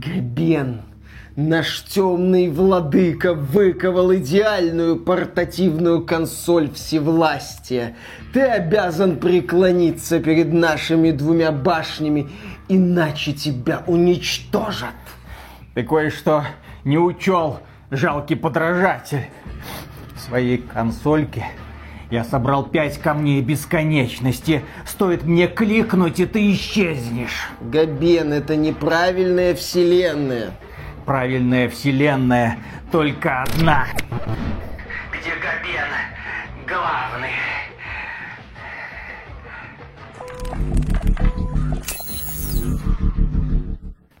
Габен, наш темный владыка выковал идеальную портативную консоль всевластия. Ты обязан преклониться перед нашими двумя башнями, иначе тебя уничтожат. Ты кое-что не учел, жалкий подражатель. В своей консольке я собрал пять камней бесконечности. Стоит мне кликнуть, и ты исчезнешь. Габен, это неправильная вселенная. Правильная вселенная только одна. Где Габен? Главный.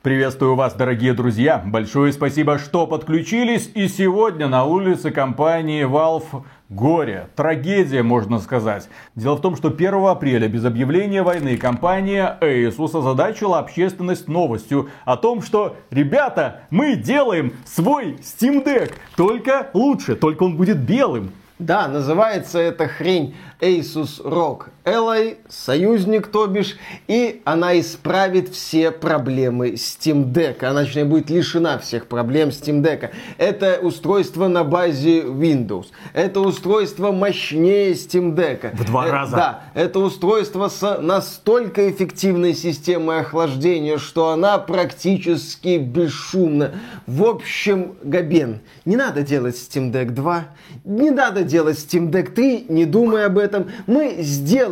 Приветствую вас, дорогие друзья. Большое спасибо, что подключились. И сегодня на улице компании Valve горе, трагедия, можно сказать. Дело в том, что 1 апреля без объявления войны компания Asus озадачила общественность новостью о том, что, ребята, мы делаем свой Steam Deck, только лучше, только он будет белым. Да, называется эта хрень Asus ROG Ally, союзник, то бишь, и она исправит все проблемы Steam Deck. Она, точнее, будет лишена всех проблем Steam Deck. Это устройство на базе Windows. Это устройство мощнее Steam Deck. В два Э, раза. Да, это устройство с настолько эффективной системой охлаждения, что она практически бесшумна. В общем, Габен, не надо делать Steam Deck 2, не надо делать Steam Deck 3, не думай об этом. Мы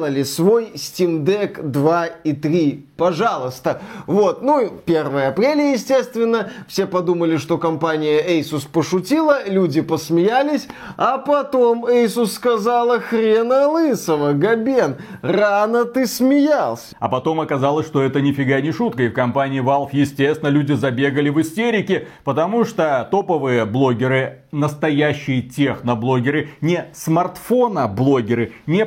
сделали свой Steam Deck 2 и 3. Пожалуйста. Вот. Ну, 1 апреля, естественно. Все подумали, что компания Asus пошутила, люди посмеялись, а потом Asus сказала хрена лысого, Габен, рано ты смеялся. А потом оказалось, что это нифига не шутка. И в компании Valve, естественно, люди забегали в истерике, потому что топовые блогеры, настоящие техноблогеры, не смартфона-блогеры, не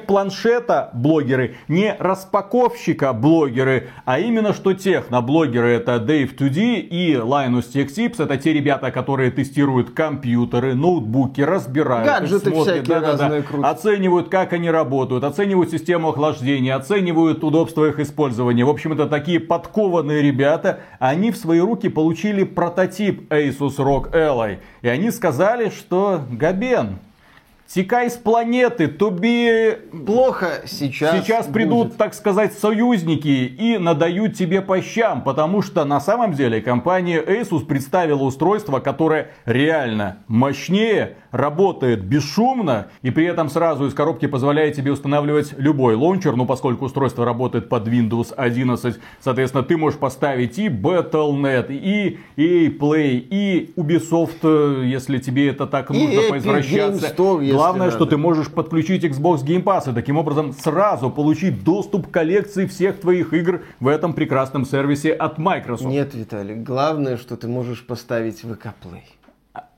планшета-блогеры, не распаковщика блогеры, а именно что техноблогеры это Dave 2D и Linus Tech Tips. Это те ребята, которые тестируют компьютеры, ноутбуки, разбирают, их, Гаджеты смотрят, всякие разные крутят. оценивают, как они работают, оценивают систему охлаждения, оценивают удобство их использования. В общем, это такие подкованные ребята. Они в свои руки получили прототип Asus ROG Ally. И они сказали, что Габен, текай с планеты, туби Плохо сейчас. Сейчас придут, будет. так сказать, союзники и надают тебе по щам, потому что на самом деле компания Asus представила устройство, которое реально мощнее, работает бесшумно и при этом сразу из коробки позволяет тебе устанавливать любой лаунчер, ну поскольку устройство работает под Windows 11, соответственно, ты можешь поставить и Battle.net, и EA Play, и Ubisoft, э, если тебе это так И нужно поизвращаться. Store, Главное, что надо. ты можешь подключить Xbox Game Pass и таким образом сразу получить доступ к коллекции всех твоих игр в этом прекрасном сервисе от Microsoft. Нет, Виталий, главное, что ты можешь поставить ВК Play.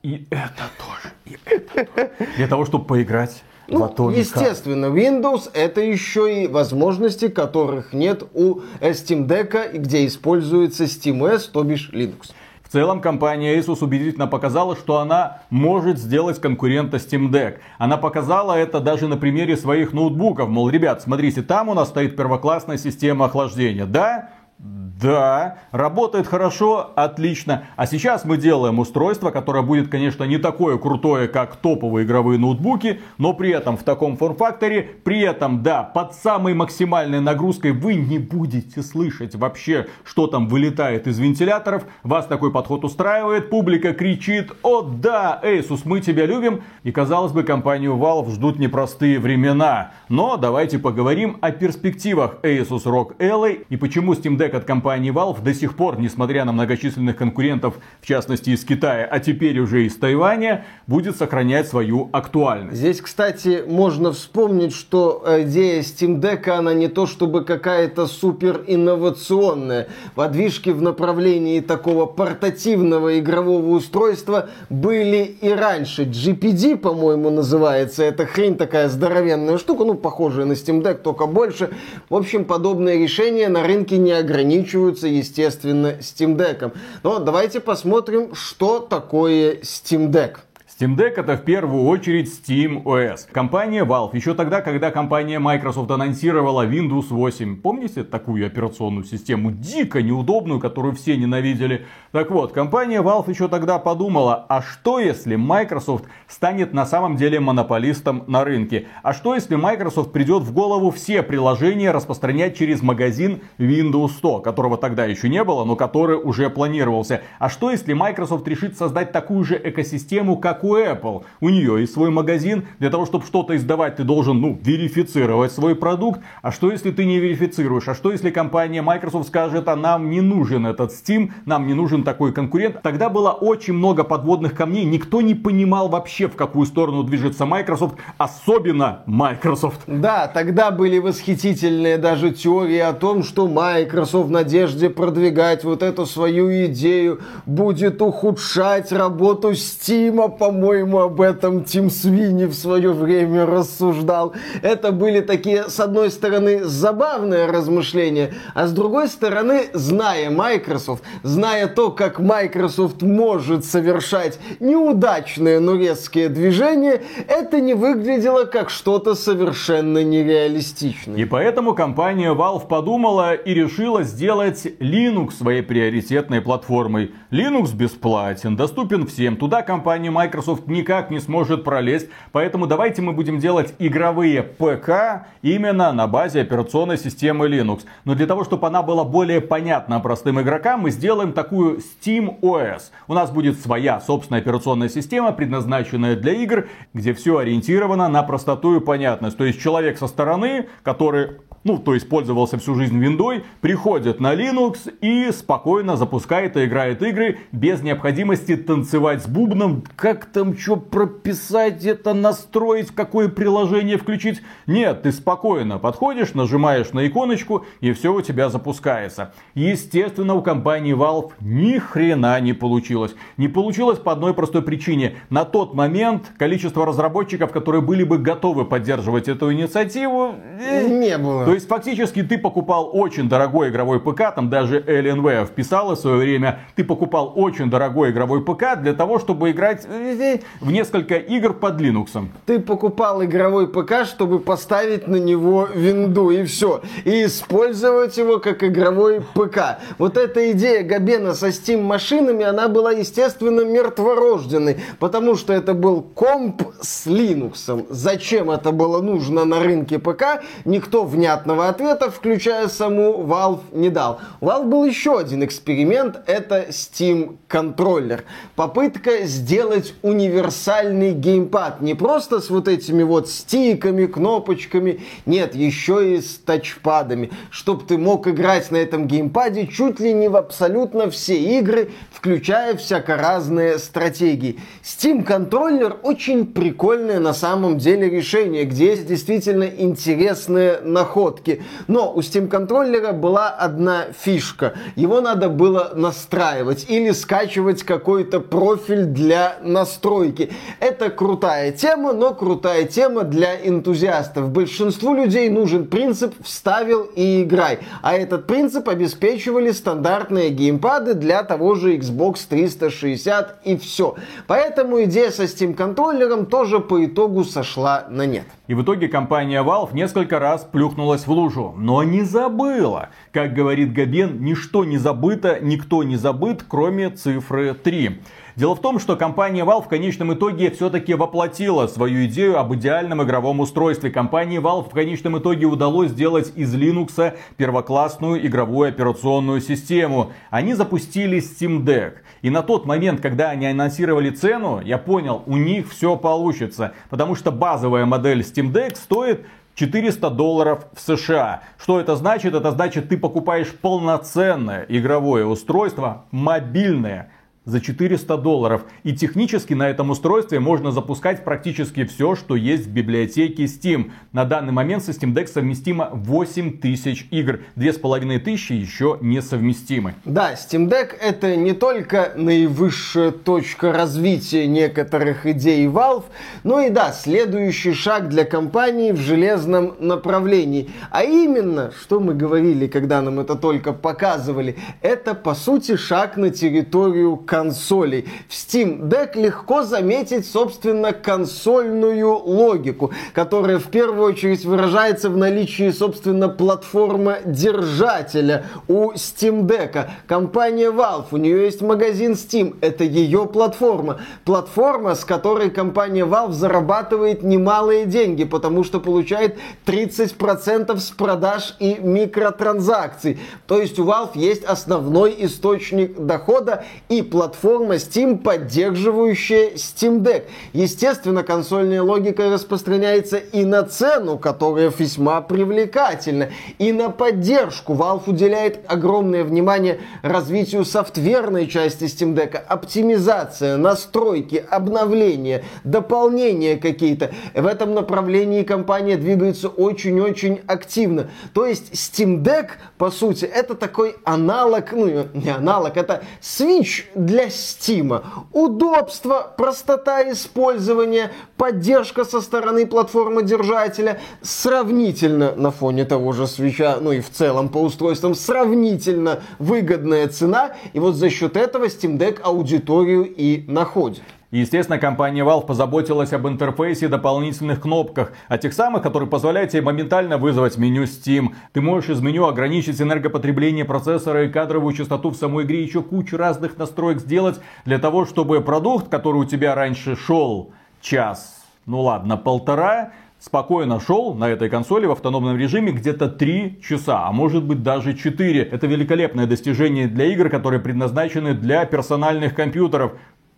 И это тоже. И это тоже. Для того, чтобы поиграть в Ну, Atomic Heart. естественно, Windows это еще и возможности, которых нет у Steam Deck, где используется SteamOS, то бишь Linux. Целом компания Asus убедительно показала, что она может сделать конкурента Steam Deck. Она показала это даже на примере своих ноутбуков. Мол, ребят, смотрите, там у нас стоит первоклассная система охлаждения. Да? Да, работает хорошо, отлично. А сейчас мы делаем устройство, которое будет, конечно, не такое крутое, как топовые игровые ноутбуки, но при этом в таком форм-факторе, при этом, да, под самой максимальной нагрузкой вы не будете слышать вообще, что там вылетает из вентиляторов. Вас такой подход устраивает, публика кричит, о да, Asus, мы тебя любим. И казалось бы, компанию Valve ждут непростые времена. Но давайте поговорим о перспективах Asus ROG Ally и почему Steam Deck от компании Valve до сих пор, несмотря на многочисленных конкурентов, в частности из Китая, а теперь уже из Тайваня, будет сохранять свою актуальность. Здесь, кстати, можно вспомнить, что идея Steam Deck, она не то чтобы какая-то супер инновационная. Подвижки в направлении такого портативного игрового устройства были и раньше. GPD, по-моему, называется. Это хрень такая здоровенная штука, ну, похожая на Steam Deck, только больше. В общем, подобные решения на рынке не ограничиваются, естественно, Steam Deck. Но давайте посмотрим, что такое Steam Deck. Steam Deck это в первую очередь Steam OS. Компания Valve, еще тогда, когда компания Microsoft анонсировала Windows 8, помните такую операционную систему, дико неудобную, которую все ненавидели? Так вот, компания Valve еще тогда подумала, а что если Microsoft станет на самом деле монополистом на рынке? А что если Microsoft придет в голову все приложения распространять через магазин Windows 100, которого тогда еще не было, но который уже планировался? А что если Microsoft решит создать такую же экосистему, как у Apple. У нее есть свой магазин. Для того, чтобы что-то издавать, ты должен, ну, верифицировать свой продукт. А что, если ты не верифицируешь? А что, если компания Microsoft скажет, а нам не нужен этот Steam, нам не нужен такой конкурент? Тогда было очень много подводных камней. Никто не понимал вообще, в какую сторону движется Microsoft, особенно Microsoft. Да, тогда были восхитительные даже теории о том, что Microsoft в надежде продвигать вот эту свою идею будет ухудшать работу Steam, по-моему, об этом Тим Свини в свое время рассуждал. Это были такие, с одной стороны, забавные размышления, а с другой стороны, зная Microsoft, зная то, как Microsoft может совершать неудачные, но резкие движения, это не выглядело как что-то совершенно нереалистичное. И поэтому компания Valve подумала и решила сделать Linux своей приоритетной платформой. Linux бесплатен, доступен всем. Туда компания Microsoft Microsoft никак не сможет пролезть. Поэтому давайте мы будем делать игровые ПК именно на базе операционной системы Linux. Но для того, чтобы она была более понятна простым игрокам, мы сделаем такую Steam OS. У нас будет своя собственная операционная система, предназначенная для игр, где все ориентировано на простоту и понятность. То есть человек со стороны, который ну, то есть пользовался всю жизнь виндой, приходит на Linux и спокойно запускает и играет игры без необходимости танцевать с бубном, как там что прописать, это настроить, какое приложение включить. Нет, ты спокойно подходишь, нажимаешь на иконочку и все у тебя запускается. Естественно, у компании Valve ни хрена не получилось. Не получилось по одной простой причине. На тот момент количество разработчиков, которые были бы готовы поддерживать эту инициативу, э, не было. Есть фактически ты покупал очень дорогой игровой ПК, там даже LNV вписала в свое время, ты покупал очень дорогой игровой ПК для того, чтобы играть в несколько игр под Linux. Ты покупал игровой ПК, чтобы поставить на него винду и все. И использовать его как игровой ПК. Вот эта идея Габена со Steam машинами, она была, естественно, мертворожденной. Потому что это был комп с Linux. Зачем это было нужно на рынке ПК, никто внятно внятного ответа, включая саму Valve, не дал. Valve был еще один эксперимент, это Steam контроллер. Попытка сделать универсальный геймпад. Не просто с вот этими вот стиками, кнопочками, нет, еще и с тачпадами. Чтоб ты мог играть на этом геймпаде чуть ли не в абсолютно все игры, включая всяко разные стратегии. Steam контроллер очень прикольное на самом деле решение, где есть действительно интересные находки находки. Но у Steam контроллера была одна фишка. Его надо было настраивать или скачивать какой-то профиль для настройки. Это крутая тема, но крутая тема для энтузиастов. Большинству людей нужен принцип «вставил и играй». А этот принцип обеспечивали стандартные геймпады для того же Xbox 360 и все. Поэтому идея со Steam контроллером тоже по итогу сошла на нет. И в итоге компания Valve несколько раз плюхнулась в лужу, но не забыла. Как говорит Габен, ничто не забыто, никто не забыт, кроме цифры 3. Дело в том, что компания Valve в конечном итоге все-таки воплотила свою идею об идеальном игровом устройстве. Компании Valve в конечном итоге удалось сделать из Linux первоклассную игровую операционную систему. Они запустили Steam Deck. И на тот момент, когда они анонсировали цену, я понял, у них все получится. Потому что базовая модель Steam Deck стоит 400 долларов в США. Что это значит? Это значит, ты покупаешь полноценное игровое устройство, мобильное, за 400 долларов. И технически на этом устройстве можно запускать практически все, что есть в библиотеке Steam. На данный момент со Steam Deck совместимо 8000 игр. 2500 еще не совместимы. Да, Steam Deck это не только наивысшая точка развития некоторых идей Valve, но и да, следующий шаг для компании в железном направлении. А именно, что мы говорили, когда нам это только показывали, это по сути шаг на территорию консолей. В Steam Deck легко заметить, собственно, консольную логику, которая в первую очередь выражается в наличии, собственно, платформы держателя у Steam Deck. Компания Valve, у нее есть магазин Steam, это ее платформа. Платформа, с которой компания Valve зарабатывает немалые деньги, потому что получает 30% с продаж и микротранзакций. То есть у Valve есть основной источник дохода и платформа Steam, поддерживающая Steam Deck. Естественно, консольная логика распространяется и на цену, которая весьма привлекательна, и на поддержку. Valve уделяет огромное внимание развитию софтверной части Steam Deck, оптимизация, настройки, обновления, дополнения какие-то. В этом направлении компания двигается очень-очень активно. То есть Steam Deck, по сути, это такой аналог, ну не аналог, это Switch для Steam. Удобство, простота использования, поддержка со стороны платформы держателя, сравнительно на фоне того же Switch, ну и в целом по устройствам, сравнительно выгодная цена. И вот за счет этого Steam Deck аудиторию и находит. Естественно, компания Valve позаботилась об интерфейсе и дополнительных кнопках, о тех самых, которые позволяют тебе моментально вызвать меню Steam. Ты можешь из меню ограничить энергопотребление процессора и кадровую частоту в самой игре, еще кучу разных настроек сделать для того, чтобы продукт, который у тебя раньше шел час, ну ладно, полтора, спокойно шел на этой консоли в автономном режиме где-то 3 часа, а может быть даже 4. Это великолепное достижение для игр, которые предназначены для персональных компьютеров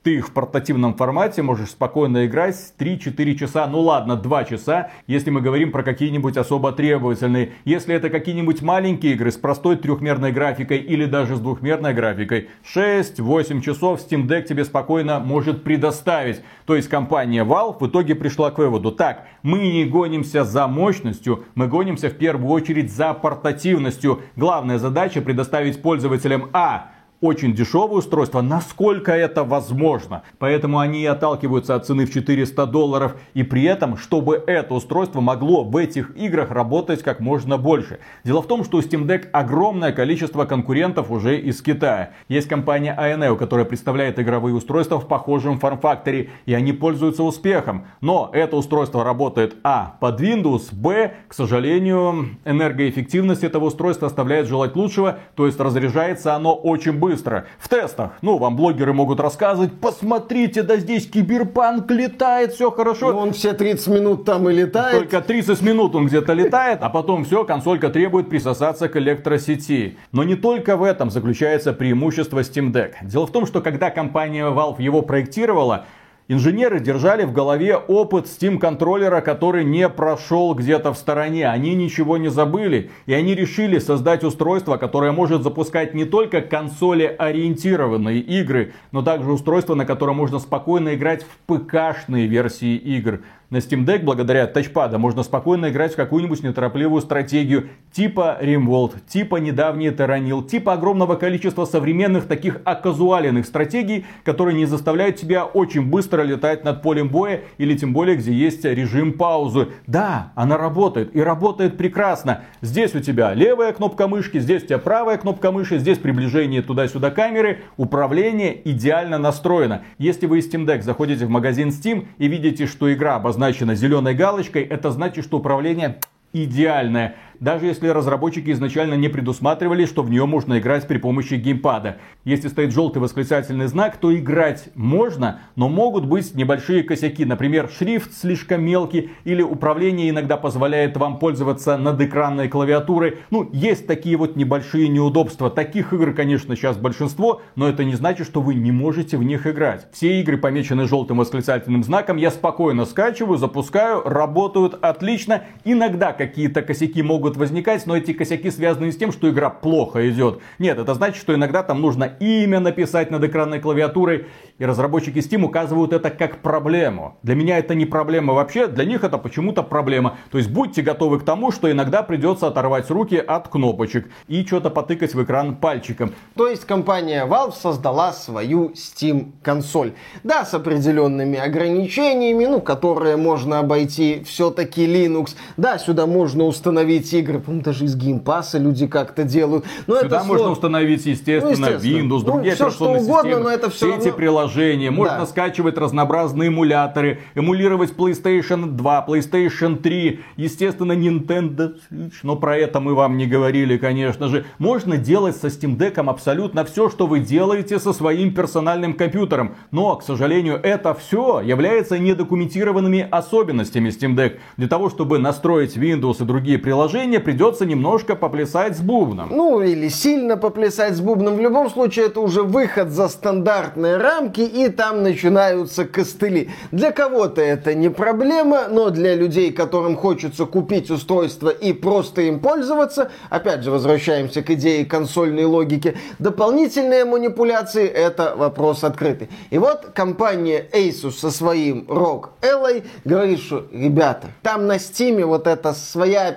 ты в портативном формате можешь спокойно играть 3-4 часа, ну ладно, 2 часа, если мы говорим про какие-нибудь особо требовательные. Если это какие-нибудь маленькие игры с простой трехмерной графикой или даже с двухмерной графикой, 6-8 часов Steam Deck тебе спокойно может предоставить. То есть компания Valve в итоге пришла к выводу, так, мы не гонимся за мощностью, мы гонимся в первую очередь за портативностью. Главная задача предоставить пользователям А очень дешевое устройство, насколько это возможно. Поэтому они и отталкиваются от цены в 400 долларов. И при этом, чтобы это устройство могло в этих играх работать как можно больше. Дело в том, что у Steam Deck огромное количество конкурентов уже из Китая. Есть компания ANEO, которая представляет игровые устройства в похожем форм-факторе. И они пользуются успехом. Но это устройство работает А под Windows, Б, к сожалению, энергоэффективность этого устройства оставляет желать лучшего. То есть разряжается оно очень быстро быстро. В тестах, ну, вам блогеры могут рассказывать, посмотрите, да здесь киберпанк летает, все хорошо. Ну, он все 30 минут там и летает. Только 30 минут он где-то летает, а потом все, консолька требует присосаться к электросети. Но не только в этом заключается преимущество Steam Deck. Дело в том, что когда компания Valve его проектировала, Инженеры держали в голове опыт Steam контроллера, который не прошел где-то в стороне. Они ничего не забыли. И они решили создать устройство, которое может запускать не только консоли ориентированные игры, но также устройство, на котором можно спокойно играть в ПК-шные версии игр. На Steam Deck благодаря тачпада можно спокойно играть в какую-нибудь неторопливую стратегию типа Rimworld, типа недавний Terranil, типа огромного количества современных таких оказуаленных стратегий, которые не заставляют тебя очень быстро летать над полем боя или тем более где есть режим паузы. Да, она работает и работает прекрасно. Здесь у тебя левая кнопка мышки, здесь у тебя правая кнопка мыши, здесь приближение туда-сюда камеры, управление идеально настроено. Если вы из Steam Deck заходите в магазин Steam и видите, что игра обозначена обозначено зеленой галочкой, это значит, что управление идеальное даже если разработчики изначально не предусматривали, что в нее можно играть при помощи геймпада. Если стоит желтый восклицательный знак, то играть можно, но могут быть небольшие косяки. Например, шрифт слишком мелкий или управление иногда позволяет вам пользоваться над экранной клавиатурой. Ну, есть такие вот небольшие неудобства. Таких игр, конечно, сейчас большинство, но это не значит, что вы не можете в них играть. Все игры помечены желтым восклицательным знаком, я спокойно скачиваю, запускаю, работают отлично. Иногда какие-то косяки могут могут возникать, но эти косяки связаны с тем, что игра плохо идет. Нет, это значит, что иногда там нужно имя написать над экранной клавиатурой, и разработчики Steam указывают это как проблему. Для меня это не проблема вообще, для них это почему-то проблема. То есть будьте готовы к тому, что иногда придется оторвать руки от кнопочек и что-то потыкать в экран пальчиком. То есть компания Valve создала свою Steam консоль. Да, с определенными ограничениями, ну, которые можно обойти все-таки Linux. Да, сюда можно установить игры. По-моему, даже из Game Pass а люди как-то делают. Но Сюда это можно сло- установить, естественно, Ну, естественно. Windows, Ну, другие всё, что угодно, системы. но это все эти равно- приложения. Можно Да. скачивать разнообразные эмуляторы, эмулировать PlayStation 2, PlayStation 3, естественно, Nintendo Switch. Но про это мы вам не говорили, конечно же. Можно делать со Steam Deck абсолютно все, что вы делаете со своим персональным компьютером. Но, к сожалению, это все является недокументированными особенностями Steam Deck. Для того, чтобы настроить Windows и другие приложения, придется немножко поплясать с бубном. Ну, или сильно поплясать с бубном. В любом случае, это уже выход за стандартные рамки, и там начинаются костыли. Для кого-то это не проблема, но для людей, которым хочется купить устройство и просто им пользоваться, опять же, возвращаемся к идее консольной логики, дополнительные манипуляции – это вопрос открытый. И вот компания Asus со своим ROG Ally говорит, что, ребята, там на Steam вот эта своя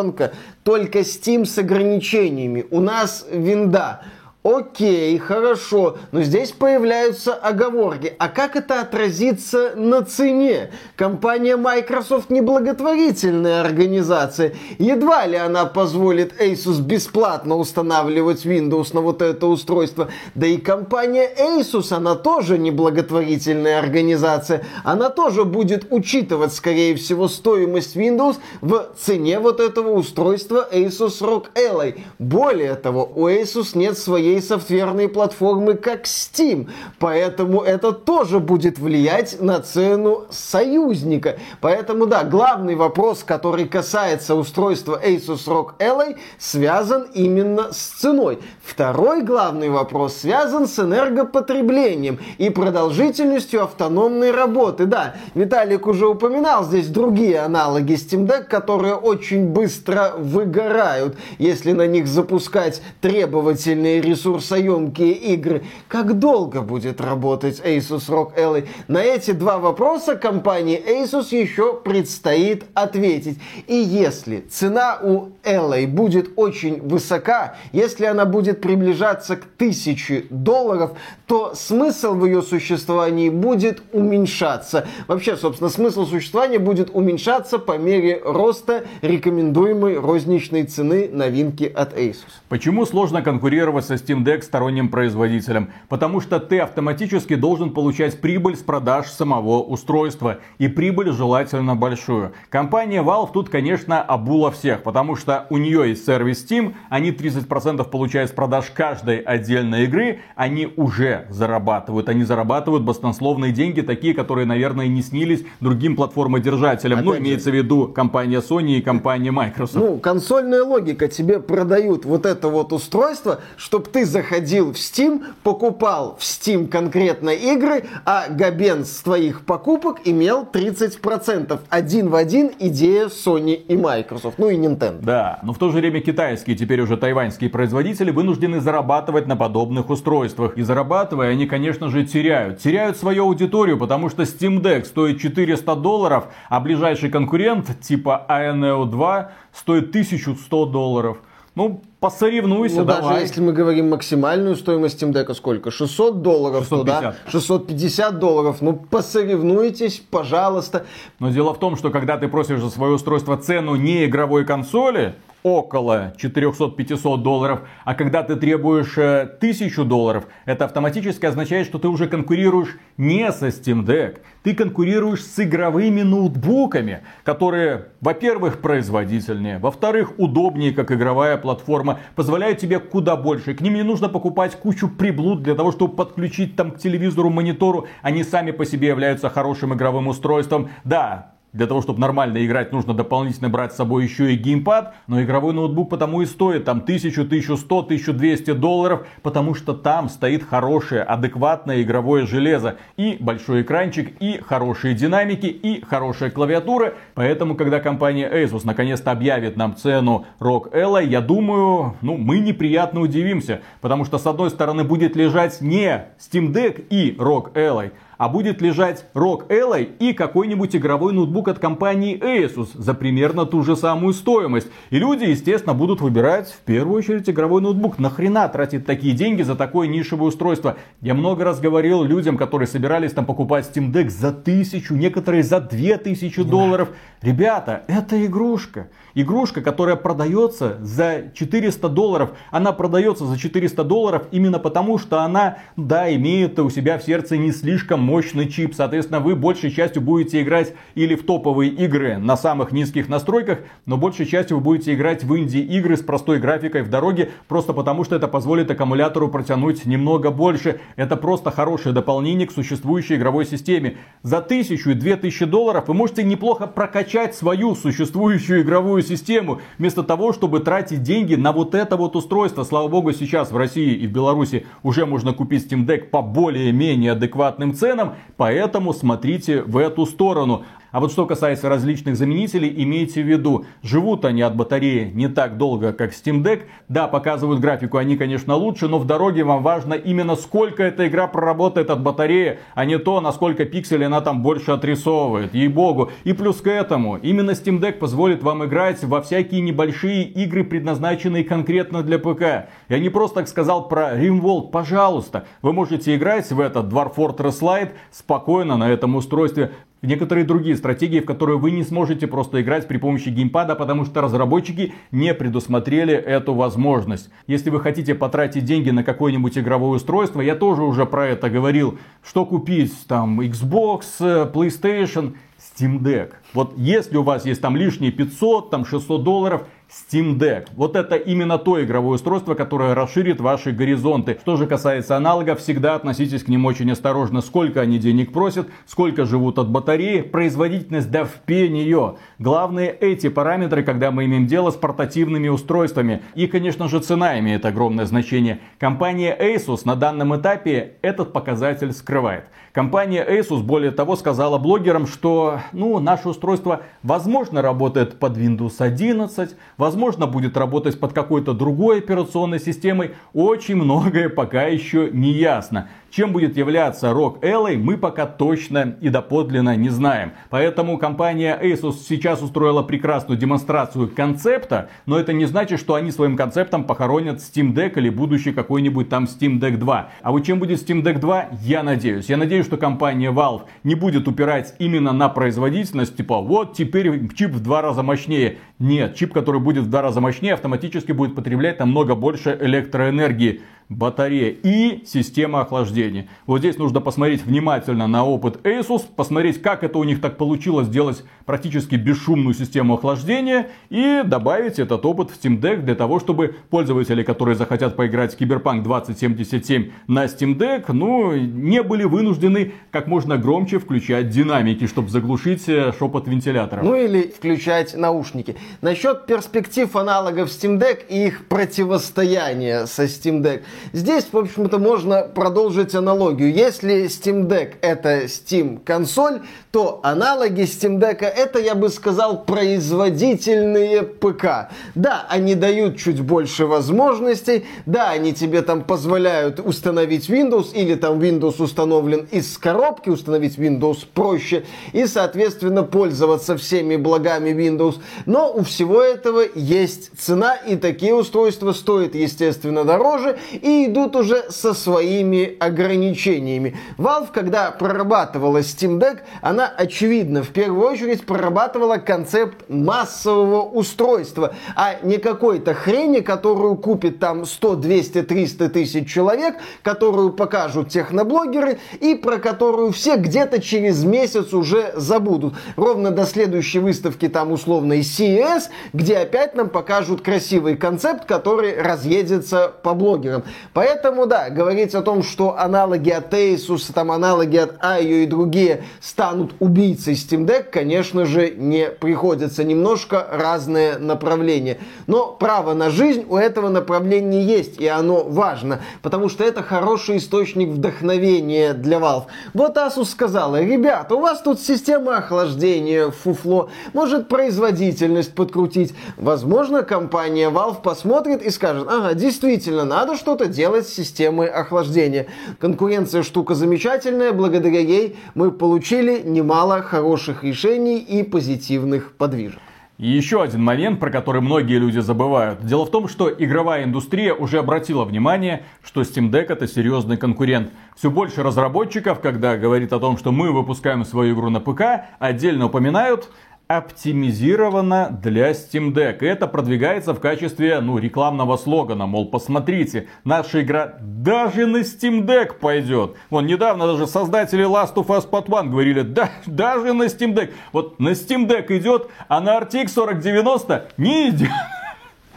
операционка, только Steam с ограничениями. У нас винда. Окей, хорошо, но здесь появляются оговорки. А как это отразится на цене? Компания Microsoft не благотворительная организация. Едва ли она позволит Asus бесплатно устанавливать Windows на вот это устройство. Да и компания Asus, она тоже не благотворительная организация. Она тоже будет учитывать, скорее всего, стоимость Windows в цене вот этого устройства Asus ROG Ally. Более того, у Asus нет своей софтверной платформы, как Steam. Поэтому это тоже будет влиять на цену союзника. Поэтому, да, главный вопрос, который касается устройства Asus ROG Ally, связан именно с ценой. Второй главный вопрос связан с энергопотреблением и продолжительностью автономной работы. Да, Виталик уже упоминал здесь другие аналоги Steam Deck, которые очень быстро выгорают, если на них запускать требовательные ресурсоемкие игры. Как долго будет работать Asus ROG Ally? На эти два вопроса компании Asus еще предстоит ответить. И если цена у Ally будет очень высока, если она будет приближаться к 1000 долларов, то смысл в ее существовании будет уменьшаться. Вообще, собственно, смысл существования будет уменьшаться по мере роста рекомендуемой розничной цены новинки от Asus. Почему сложно конкурировать со Steam Deck сторонним производителем? Потому что ты автоматически должен получать прибыль с продаж самого устройства. И прибыль желательно большую. Компания Valve тут, конечно, обула всех. Потому что у нее есть сервис Steam. Они 30% получают с продаж каждой отдельной игры. Они уже зарабатывают. Они зарабатывают баснословные деньги. Такие, которые, наверное, не снились другим платформодержателям. ну, Опять же. имеется в виду компания Sony и компания Microsoft. Ну, консольная логика. Тебе продают вот это вот устройство, чтобы ты заходил в Steam, покупал в Steam конкретно игры, а Габен с твоих покупок имел 30%. Один в один идея Sony и Microsoft, ну и Nintendo. Да, но в то же время китайские, теперь уже тайваньские производители вынуждены зарабатывать на подобных устройствах. И зарабатывая, они, конечно же, теряют. Теряют свою аудиторию, потому что Steam Deck стоит 400 долларов, а ближайший конкурент типа ANEO 2 стоит 1100 долларов. Ну, посоревнуйся, Ну, даже давай. если мы говорим максимальную стоимость Steam Deck, сколько? 600 долларов 650. туда? 650 долларов. Ну, посоревнуйтесь, пожалуйста. Но дело в том, что когда ты просишь за свое устройство цену не игровой консоли, около 400-500 долларов, а когда ты требуешь э, 1000 долларов, это автоматически означает, что ты уже конкурируешь не со Steam Deck, ты конкурируешь с игровыми ноутбуками, которые, во-первых, производительнее, во-вторых, удобнее как игровая платформа, позволяют тебе куда больше. К ним не нужно покупать кучу приблуд для того, чтобы подключить там к телевизору, монитору. Они сами по себе являются хорошим игровым устройством. Да, для того, чтобы нормально играть, нужно дополнительно брать с собой еще и геймпад, но игровой ноутбук потому и стоит там 1000, 1100, 1200 долларов, потому что там стоит хорошее, адекватное игровое железо, и большой экранчик, и хорошие динамики, и хорошая клавиатура. Поэтому, когда компания Asus наконец-то объявит нам цену ROG Ally, я думаю, ну, мы неприятно удивимся, потому что с одной стороны будет лежать не Steam Deck и ROG Ally, а будет лежать ROG Ally и какой-нибудь игровой ноутбук от компании Asus за примерно ту же самую стоимость. И люди, естественно, будут выбирать в первую очередь игровой ноутбук. Нахрена тратить такие деньги за такое нишевое устройство? Я много раз говорил людям, которые собирались там покупать Steam Deck за тысячу, некоторые за две тысячи долларов. Ребята, это игрушка. Игрушка, которая продается за 400 долларов, она продается за 400 долларов именно потому, что она, да, имеет у себя в сердце не слишком мощный чип. Соответственно, вы большей частью будете играть или в топовые игры на самых низких настройках, но большей частью вы будете играть в инди-игры с простой графикой в дороге, просто потому что это позволит аккумулятору протянуть немного больше. Это просто хорошее дополнение к существующей игровой системе. За 1000 и 2000 долларов вы можете неплохо прокачать свою существующую игровую систему, вместо того, чтобы тратить деньги на вот это вот устройство. Слава богу, сейчас в России и в Беларуси уже можно купить Steam Deck по более-менее адекватным ценам, поэтому смотрите в эту сторону. А вот что касается различных заменителей, имейте в виду, живут они от батареи не так долго, как Steam Deck. Да, показывают графику они, конечно, лучше, но в дороге вам важно именно сколько эта игра проработает от батареи, а не то, насколько пикселей она там больше отрисовывает, ей-богу. И плюс к этому, именно Steam Deck позволит вам играть во всякие небольшие игры, предназначенные конкретно для ПК. Я не просто так сказал про RimWorld, пожалуйста, вы можете играть в этот Dwarf Fortress Lite спокойно на этом устройстве некоторые другие стратегии, в которые вы не сможете просто играть при помощи геймпада, потому что разработчики не предусмотрели эту возможность. Если вы хотите потратить деньги на какое-нибудь игровое устройство, я тоже уже про это говорил, что купить, там, Xbox, PlayStation, Steam Deck. Вот если у вас есть там лишние 500, там 600 долларов, Steam Deck. Вот это именно то игровое устройство, которое расширит ваши горизонты. Что же касается аналогов, всегда относитесь к ним очень осторожно. Сколько они денег просят, сколько живут от батареи, производительность да в нее. Главные эти параметры, когда мы имеем дело с портативными устройствами. И, конечно же, цена имеет огромное значение. Компания Asus на данном этапе этот показатель скрывает. Компания Asus, более того, сказала блогерам, что ну, наше устройство возможно работает под Windows 11, возможно будет работать под какой-то другой операционной системой. Очень многое пока еще не ясно. Чем будет являться ROG Ally, мы пока точно и доподлинно не знаем. Поэтому компания Asus сейчас устроила прекрасную демонстрацию концепта, но это не значит, что они своим концептом похоронят Steam Deck или будущий какой-нибудь там Steam Deck 2. А вот чем будет Steam Deck 2, я надеюсь. Я надеюсь, что компания Valve не будет упирать именно на производительность, типа вот теперь чип в два раза мощнее. Нет, чип, который будет в два раза мощнее, автоматически будет потреблять намного больше электроэнергии батарея и система охлаждения. Вот здесь нужно посмотреть внимательно на опыт Asus, посмотреть, как это у них так получилось сделать практически бесшумную систему охлаждения и добавить этот опыт в Steam Deck для того, чтобы пользователи, которые захотят поиграть в Cyberpunk 2077 на Steam Deck, ну, не были вынуждены как можно громче включать динамики, чтобы заглушить э, шепот вентилятора. Ну или включать наушники. Насчет перспектив аналогов Steam Deck и их противостояния со Steam Deck. Здесь, в общем-то, можно продолжить аналогию. Если Steam Deck это Steam консоль, то аналоги Steam Deck это, я бы сказал, производительные ПК. Да, они дают чуть больше возможностей, да, они тебе там позволяют установить Windows или там Windows установлен из коробки, установить Windows проще и, соответственно, пользоваться всеми благами Windows. Но у всего этого есть цена, и такие устройства стоят, естественно, дороже, и идут уже со своими ограничениями. Valve, когда прорабатывала Steam Deck, она, очевидно, в первую очередь прорабатывала концепт массового устройства, а не какой-то хрени, которую купит там 100, 200, 300 тысяч человек, которую покажут техноблогеры и про которую все где-то через месяц уже забудут. Ровно до следующей выставки там условной CES, где опять нам покажут красивый концепт, который разъедется по блогерам. Поэтому, да, говорить о том, что аналоги от Asus, там аналоги от AIO и другие станут убийцей Steam Deck, конечно же, не приходится. Немножко разные направления. Но право на жизнь у этого направления есть, и оно важно, потому что это хороший источник вдохновения для Valve. Вот Asus сказала, ребята, у вас тут система охлаждения, фуфло, может производительность подкрутить. Возможно, компания Valve посмотрит и скажет, ага, действительно, надо что-то делать с системой охлаждения. Конкуренция штука замечательная, благодаря ей мы получили немало хороших решений и позитивных подвижек. И еще один момент, про который многие люди забывают. Дело в том, что игровая индустрия уже обратила внимание, что Steam Deck это серьезный конкурент. Все больше разработчиков, когда говорит о том, что мы выпускаем свою игру на ПК, отдельно упоминают оптимизировано для Steam Deck. И это продвигается в качестве ну, рекламного слогана. Мол, посмотрите, наша игра даже на Steam Deck пойдет. Вон, недавно даже создатели Last of Us Part 1 говорили, да, даже на Steam Deck. Вот на Steam Deck идет, а на RTX 4090 не идет.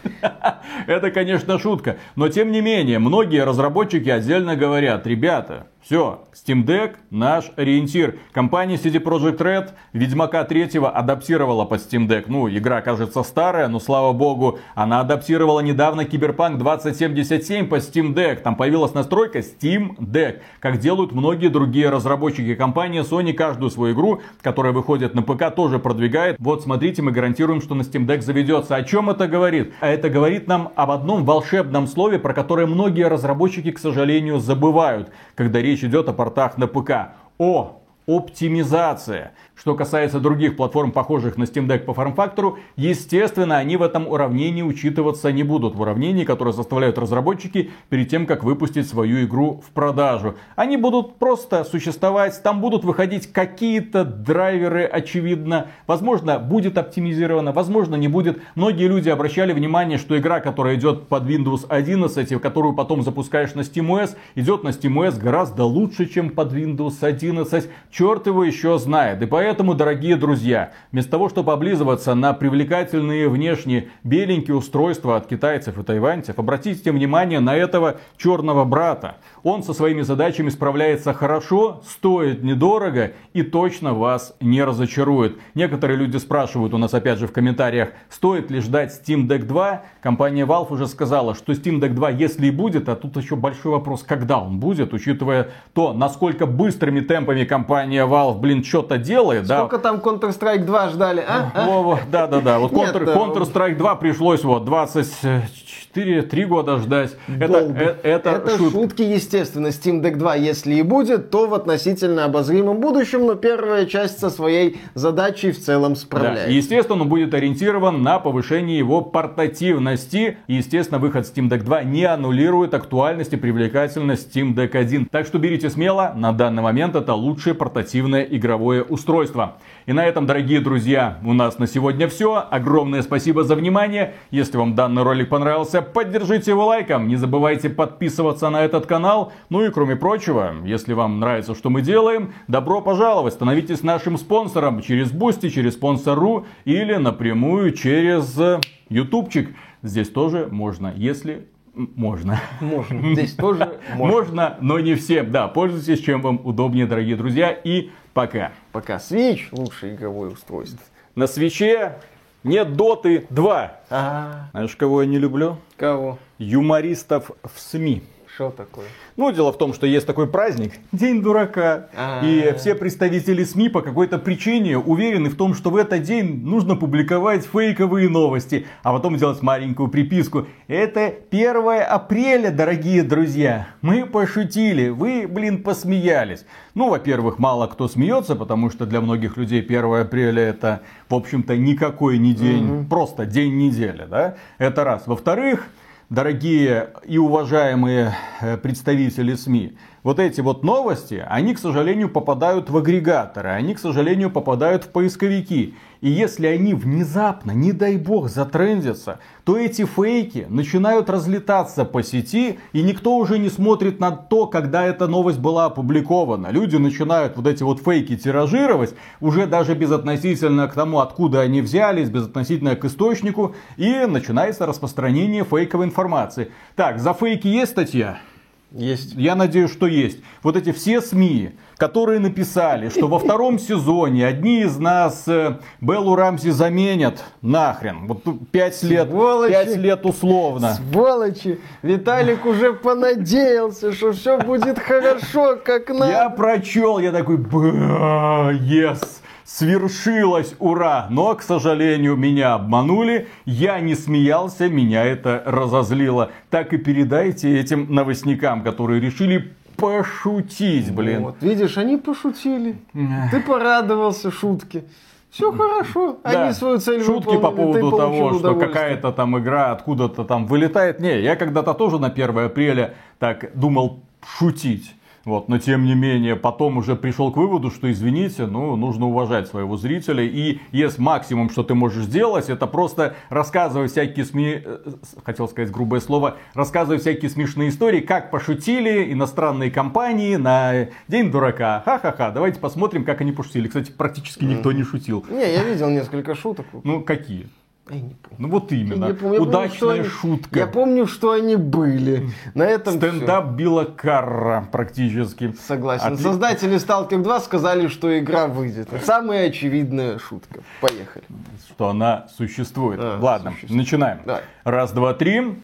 Это, конечно, шутка. Но, тем не менее, многие разработчики отдельно говорят, ребята, все, Steam Deck наш ориентир. Компания CD Projekt Red Ведьмака 3 адаптировала под Steam Deck. Ну, игра кажется старая, но слава богу, она адаптировала недавно Киберпанк 2077 по Steam Deck. Там появилась настройка Steam Deck, как делают многие другие разработчики. Компания Sony каждую свою игру, которая выходит на ПК, тоже продвигает. Вот смотрите, мы гарантируем, что на Steam Deck заведется. О чем это говорит? А это говорит нам об одном волшебном слове, про которое многие разработчики, к сожалению, забывают, когда речь речь идет о портах на ПК. О оптимизация. Что касается других платформ, похожих на Steam Deck по форм-фактору, естественно, они в этом уравнении учитываться не будут. В уравнении, которое составляют разработчики перед тем, как выпустить свою игру в продажу. Они будут просто существовать, там будут выходить какие-то драйверы, очевидно. Возможно, будет оптимизировано, возможно, не будет. Многие люди обращали внимание, что игра, которая идет под Windows 11, и которую потом запускаешь на SteamOS, идет на SteamOS гораздо лучше, чем под Windows 11. Черт его еще знает. И поэтому дорогие друзья, вместо того, чтобы облизываться на привлекательные внешние беленькие устройства от китайцев и тайваньцев, обратите внимание на этого черного брата. Он со своими задачами справляется хорошо, стоит недорого и точно вас не разочарует. Некоторые люди спрашивают у нас опять же в комментариях, стоит ли ждать Steam Deck 2. Компания Valve уже сказала, что Steam Deck 2 если и будет, а тут еще большой вопрос, когда он будет, учитывая то, насколько быстрыми темпами компания Valve, блин, что-то делает делает, да. Сколько там Counter-Strike 2 ждали, а? Во, да, да, да. Вот Counter, Counter-Strike 2 пришлось вот 24-3 года ждать. Это, это, это, это шут... шутки, естественно. Steam Deck 2, если и будет, то в относительно обозримом будущем, но первая часть со своей задачей в целом справляется. Да. Естественно, он будет ориентирован на повышение его портативности. И, естественно, выход Steam Deck 2 не аннулирует актуальность и привлекательность Steam Deck 1. Так что берите смело, на данный момент это лучшее портативное игровое устройство. И на этом, дорогие друзья, у нас на сегодня все. Огромное спасибо за внимание. Если вам данный ролик понравился, поддержите его лайком. Не забывайте подписываться на этот канал. Ну и кроме прочего, если вам нравится, что мы делаем, добро пожаловать. Становитесь нашим спонсором через Boosty, через sponsr.ru или напрямую через ютубчик. Здесь тоже можно, если можно. Можно. Здесь тоже можно. Можно, но не всем. Да, пользуйтесь, чем вам удобнее, дорогие друзья. И пока. Пока. Switch лучшее игровое устройство. На свече нет Доты 2. Ага. Знаешь, кого я не люблю? Кого? Юмористов в СМИ. Что такое? Ну, дело в том, что есть такой праздник, День дурака. А-а-а. И все представители СМИ по какой-то причине уверены в том, что в этот день нужно публиковать фейковые новости, а потом делать маленькую приписку. Это 1 апреля, дорогие друзья. Мы пошутили, вы, блин, посмеялись. Ну, во-первых, мало кто смеется, потому что для многих людей 1 апреля это, в общем-то, никакой не день, угу. просто день недели, да? Это раз. Во-вторых, дорогие и уважаемые э, представители СМИ, вот эти вот новости, они, к сожалению, попадают в агрегаторы, они, к сожалению, попадают в поисковики. И если они внезапно, не дай бог, затрендятся, то эти фейки начинают разлетаться по сети, и никто уже не смотрит на то, когда эта новость была опубликована. Люди начинают вот эти вот фейки тиражировать, уже даже безотносительно к тому, откуда они взялись, безотносительно к источнику, и начинается распространение фейковой информации. Так, за фейки есть статья? Есть. Я надеюсь, что есть. Вот эти все СМИ, которые написали, что во втором сезоне одни из нас э, Беллу Рамзи заменят нахрен. Вот пять лет, пять лет условно. Сволочи! Виталик уже понадеялся, что все будет хорошо, как надо. Я прочел, я такой, yes. Свершилось, ура! Но, к сожалению, меня обманули, я не смеялся, меня это разозлило. Так и передайте этим новостникам, которые решили пошутить, блин. Вот, видишь, они пошутили. Ты порадовался шутке. Все хорошо, да. они свою цель Шутки по поводу того, что какая-то там игра откуда-то там вылетает. Не, я когда-то тоже на 1 апреля так думал шутить. Вот, но тем не менее, потом уже пришел к выводу, что извините, ну, нужно уважать своего зрителя. И есть максимум, что ты можешь сделать, это просто рассказывать всякие СМИ, э, хотел сказать грубое слово, рассказывать всякие смешные истории, как пошутили иностранные компании на День дурака. Ха-ха-ха, давайте посмотрим, как они пошутили. Кстати, практически никто не шутил. Не, я видел несколько шуток. Ну, какие? Я не помню. Ну вот именно. Я помню, Удачная я помню, шутка. Я помню, что они были. На этом Стендап все. Билла Карра практически. Согласен. Отли... Создатели Stalker 2 сказали, что игра выйдет. Самая очевидная шутка. Поехали. Что она существует. А, Ладно, существует. начинаем. Давай. Раз, два, три.